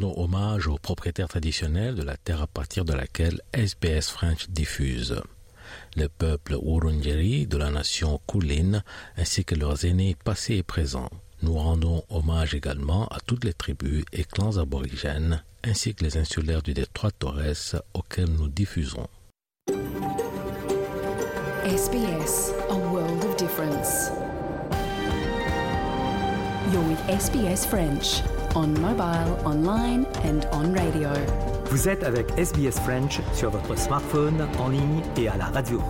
rendons hommage aux propriétaires traditionnels de la terre à partir de laquelle SBS French diffuse. Le peuple Wurundjeri de la nation Kulin ainsi que leurs aînés passés et présents. Nous rendons hommage également à toutes les tribus et clans aborigènes ainsi que les insulaires du détroit Torres auxquels nous diffusons. SBS, a world of difference. You're with SBS French on mobile, online and on radio. Vous êtes avec SBS French sur votre smartphone, en ligne et à la radio.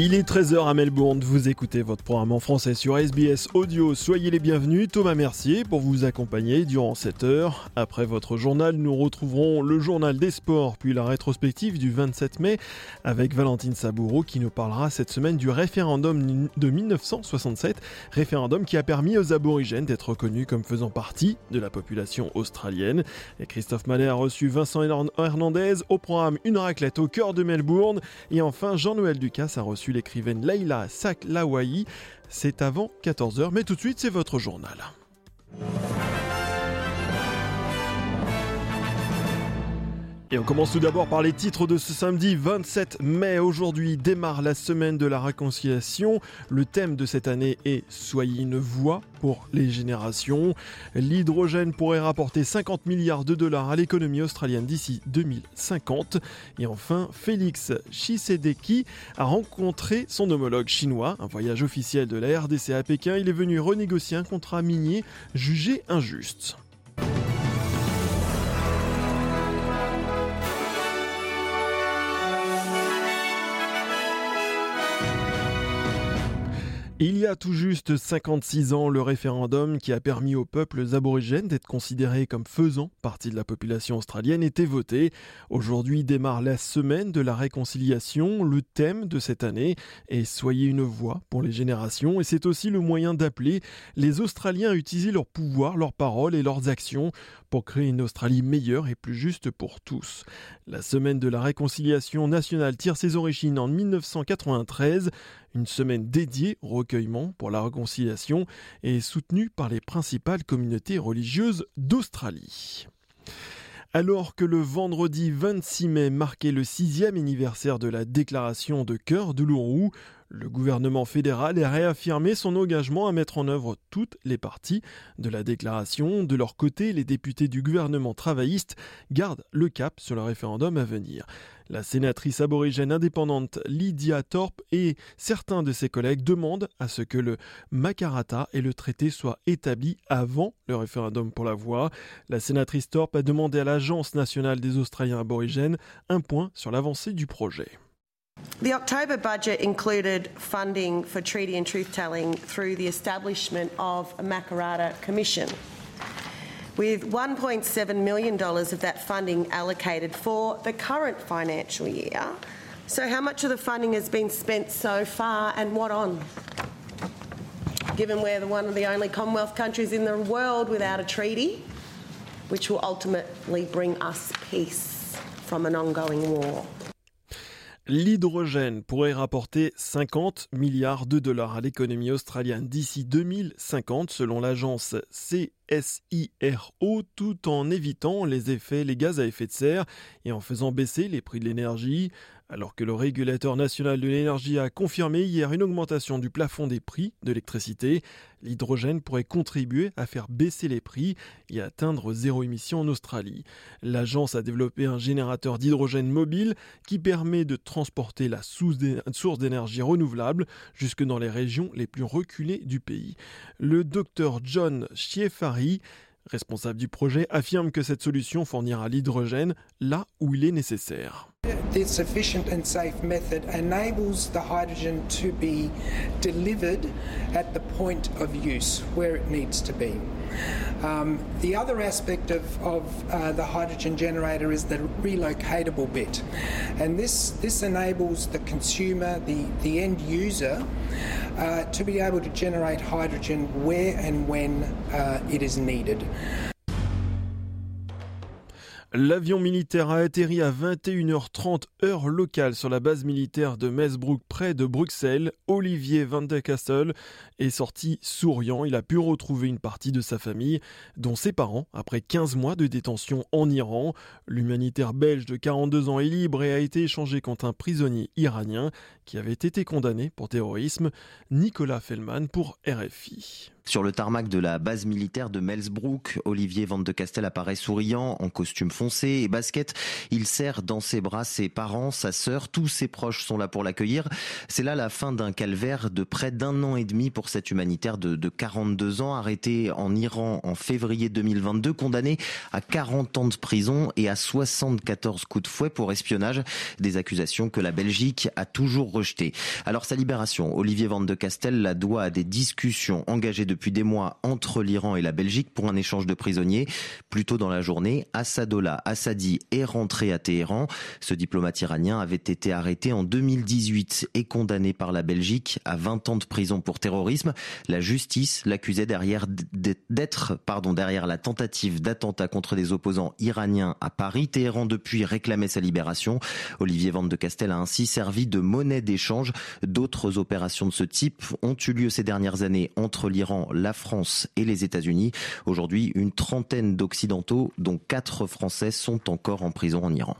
Il est 13h à Melbourne, vous écoutez votre programme en français sur SBS Audio. Soyez les bienvenus, Thomas Mercier pour vous accompagner durant cette heure. Après votre journal, nous retrouverons le journal des sports, puis la rétrospective du 27 mai avec Valentine Saboureau qui nous parlera cette semaine du référendum de 1967, référendum qui a permis aux aborigènes d'être reconnus comme faisant partie de la population australienne. Et Christophe Mallet a reçu Vincent Hernandez au programme Une raclette au cœur de Melbourne. Et enfin, Jean-Noël Ducasse a reçu l'écrivaine Leila Saklawahi. C'est avant 14h, mais tout de suite, c'est votre journal. Et on commence tout d'abord par les titres de ce samedi 27 mai. Aujourd'hui démarre la semaine de la réconciliation. Le thème de cette année est Soyez une voix pour les générations. L'hydrogène pourrait rapporter 50 milliards de dollars à l'économie australienne d'ici 2050. Et enfin, Félix Chisedeki a rencontré son homologue chinois. Un voyage officiel de la RDC à Pékin. Il est venu renégocier un contrat minier jugé injuste. Il y a tout juste 56 ans, le référendum qui a permis aux peuples aborigènes d'être considérés comme faisant partie de la population australienne était voté. Aujourd'hui démarre la semaine de la réconciliation. Le thème de cette année est Soyez une voix pour les générations et c'est aussi le moyen d'appeler les Australiens à utiliser leur pouvoir, leurs paroles et leurs actions pour créer une Australie meilleure et plus juste pour tous. La semaine de la réconciliation nationale tire ses origines en 1993, une semaine dédiée au recueillement pour la réconciliation et soutenue par les principales communautés religieuses d'Australie. Alors que le vendredi 26 mai marquait le sixième anniversaire de la déclaration de cœur de l'Ourou, le gouvernement fédéral a réaffirmé son engagement à mettre en œuvre toutes les parties de la déclaration. De leur côté, les députés du gouvernement travailliste gardent le cap sur le référendum à venir. La sénatrice aborigène indépendante Lydia Thorpe et certains de ses collègues demandent à ce que le Makarata et le traité soient établis avant le référendum pour la voix. La sénatrice Thorpe a demandé à l'Agence nationale des Australiens aborigènes un point sur l'avancée du projet. The October budget included funding for treaty and truth telling through the establishment of a Makarata Commission, with $1.7 million of that funding allocated for the current financial year. So, how much of the funding has been spent so far and what on? Given we're one of the only Commonwealth countries in the world without a treaty, which will ultimately bring us peace from an ongoing war. L'hydrogène pourrait rapporter 50 milliards de dollars à l'économie australienne d'ici 2050 selon l'agence CSIRO tout en évitant les effets, les gaz à effet de serre et en faisant baisser les prix de l'énergie. Alors que le régulateur national de l'énergie a confirmé hier une augmentation du plafond des prix de l'électricité, l'hydrogène pourrait contribuer à faire baisser les prix et atteindre zéro émission en Australie. L'agence a développé un générateur d'hydrogène mobile qui permet de transporter la source d'énergie renouvelable jusque dans les régions les plus reculées du pays. Le docteur John Chiefari responsable du projet, affirme que cette solution fournira l'hydrogène là où il est nécessaire. This efficient and safe method enables the hydrogen to be delivered at the point of use where it needs to be. Um, the other aspect of, of uh, the hydrogen generator is the relocatable bit. And this, this enables the consumer, the, the end user, uh, to be able to generate hydrogen where and when uh, it is needed. L'avion militaire a atterri à 21h30 heure locale sur la base militaire de Mesbrook près de Bruxelles. Olivier Van der Castel est sorti souriant. Il a pu retrouver une partie de sa famille, dont ses parents, après 15 mois de détention en Iran. L'humanitaire belge de 42 ans est libre et a été échangé contre un prisonnier iranien qui avait été condamné pour terrorisme. Nicolas Fellman pour RFI. Sur le tarmac de la base militaire de Melsbrook, Olivier Van de Castel apparaît souriant, en costume foncé et basket. Il serre dans ses bras ses parents, sa sœur, tous ses proches sont là pour l'accueillir. C'est là la fin d'un calvaire de près d'un an et demi pour cet humanitaire de, de 42 ans, arrêté en Iran en février 2022, condamné à 40 ans de prison et à 74 coups de fouet pour espionnage, des accusations que la Belgique a toujours Alors sa libération, Olivier Van de Castel la doit à des discussions engagées depuis des mois entre l'Iran et la Belgique pour un échange de prisonniers. Plus tôt dans la journée, Assadola Assadi est rentré à Téhéran. Ce diplomate iranien avait été arrêté en 2018 et condamné par la Belgique à 20 ans de prison pour terrorisme. La justice l'accusait derrière d'être, pardon, derrière la tentative d'attentat contre des opposants iraniens à Paris. Téhéran depuis réclamait sa libération. Olivier Van de Castel a ainsi servi de monnaie d'échange. D'autres opérations de ce type ont eu lieu ces dernières années entre l'Iran, la France et les États-Unis. Aujourd'hui, une trentaine d'Occidentaux, dont quatre Français, sont encore en prison en Iran.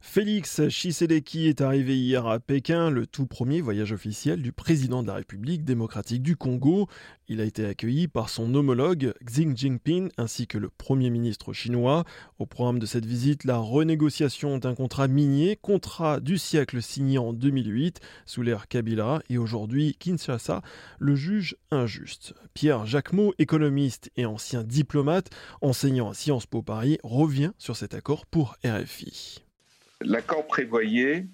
Félix Tshisekedi est arrivé hier à Pékin, le tout premier voyage officiel du président de la République démocratique du Congo. Il a été accueilli par son homologue Xi Jinping ainsi que le premier ministre chinois. Au programme de cette visite, la renégociation d'un contrat minier, contrat du siècle signé en 2008 sous l'ère Kabila et aujourd'hui Kinshasa le juge injuste. Pierre Jacquemot, économiste et ancien diplomate, enseignant à Sciences Po Paris, revient sur cet accord pour RFI. L'accord prévoyait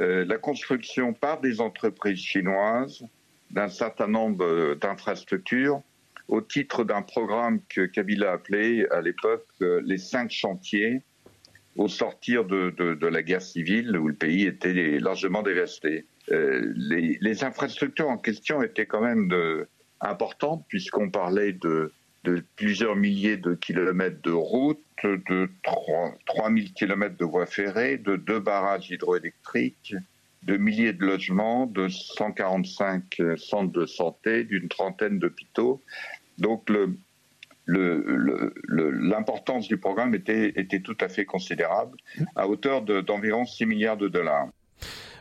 euh, la construction par des entreprises chinoises d'un certain nombre d'infrastructures au titre d'un programme que Kabila appelait à l'époque euh, les cinq chantiers au sortir de, la guerre civile où le pays était largement dévasté. Euh, les, infrastructures en question étaient quand même importantes puisqu'on parlait de de plusieurs milliers de kilomètres de routes, de 3000 kilomètres de voies ferrées, de deux barrages hydroélectriques, de milliers de logements, de 145 centres de santé, d'une trentaine d'hôpitaux. Donc l'importance du programme était, tout à fait considérable, à hauteur d'environ 6 milliards de dollars.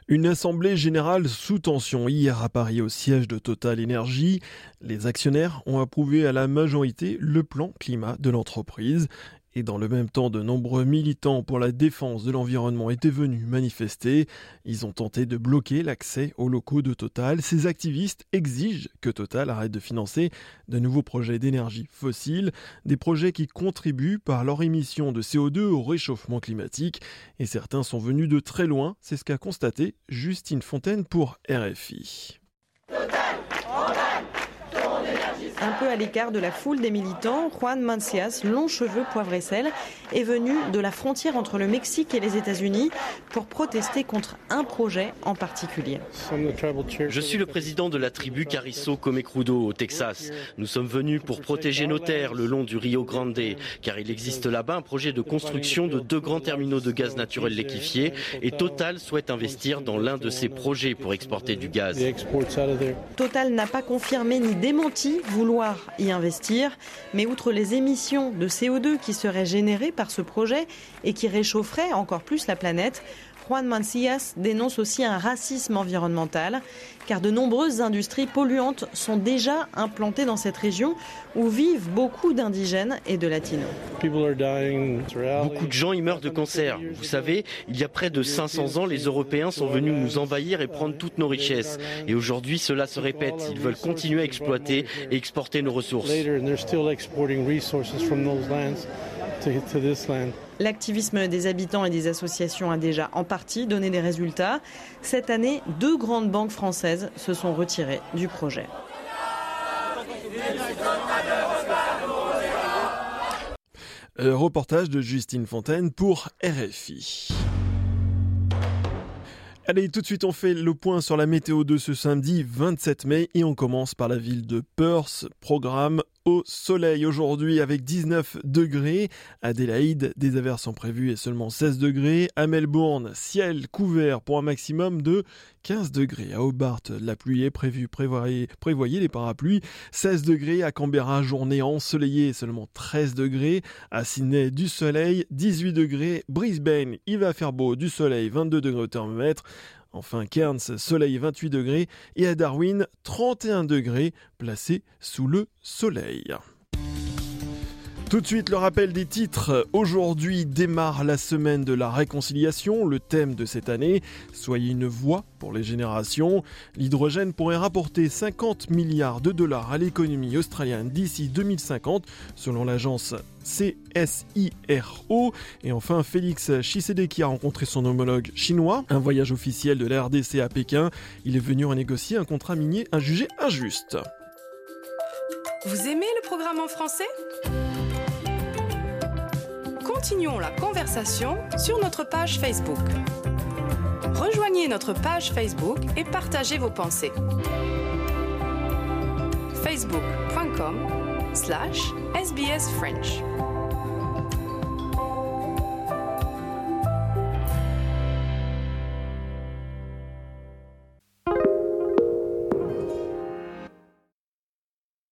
Une assemblée générale sous tension hier à Paris au siège de Total Énergie. Les actionnaires ont approuvé à la majorité le plan climat de l'entreprise. Et dans le même temps, de nombreux militants pour la défense de l'environnement étaient venus manifester. Ils ont tenté de bloquer l'accès aux locaux de Total. Ces activistes exigent que Total arrête de financer de nouveaux projets d'énergie fossile, des projets qui contribuent par leur émission de CO2 au réchauffement climatique. Et certains sont venus de très loin, c'est ce qu'a constaté Justine Fontaine pour RFI. Un peu à l'écart de la foule des militants, Juan Mancias, long cheveux poivre et sel, est venu de la frontière entre le Mexique et les États-Unis pour protester contre un projet en particulier. Je suis le président de la tribu Cariso Comecrudo au Texas. Nous sommes venus pour protéger nos terres le long du Rio Grande, car il existe là-bas un projet de construction de deux grands terminaux de gaz naturel liquéfié et Total souhaite investir dans l'un de ces projets pour exporter du gaz. Total n'a pas confirmé ni démenti vouloir y investir, mais outre les émissions de CO2 qui seraient générées par ce projet et qui réchaufferaient encore plus la planète, Juan Mancias dénonce aussi un racisme environnemental, car de nombreuses industries polluantes sont déjà implantées dans cette région où vivent beaucoup d'indigènes et de latinos. Beaucoup de gens y meurent de cancer. Vous savez, il y a près de 500 ans, les Européens sont venus nous envahir et prendre toutes nos richesses. Et aujourd'hui, cela se répète. Ils veulent continuer à exploiter et exporter nos ressources. L'activisme des habitants et des associations a déjà en partie donné des résultats. Cette année, deux grandes banques françaises se sont retirées du projet. Euh, reportage de Justine Fontaine pour RFI. Allez, tout de suite, on fait le point sur la météo de ce samedi 27 mai et on commence par la ville de Perth. Programme au soleil aujourd'hui avec 19 degrés. Adélaïde, des averses sont prévues et seulement 16 degrés. À Melbourne, ciel couvert pour un maximum de 15 degrés. À Hobart, la pluie est prévue. Prévoyez, les parapluies. 16 degrés. À Canberra, journée ensoleillée, seulement 13 degrés. À Sydney, du soleil, 18 degrés. Brisbane, il va faire beau, du soleil, 22 degrés au thermomètre. Enfin, Cairns, soleil 28 degrés et à Darwin, 31 degrés, placé sous le soleil. Tout de suite, le rappel des titres. Aujourd'hui démarre la semaine de la réconciliation. Le thème de cette année, soyez une voix pour les générations. L'hydrogène pourrait rapporter 50 milliards de dollars à l'économie australienne d'ici 2050, selon l'agence CSIRO. Et enfin, Félix qui a rencontré son homologue chinois. Un voyage officiel de la RDC à Pékin. Il est venu renégocier un contrat minier jugé injuste. Vous aimez le programme en français? Continuons la conversation sur notre page Facebook. Rejoignez notre page Facebook et partagez vos pensées. facebook.com slash sbsfrench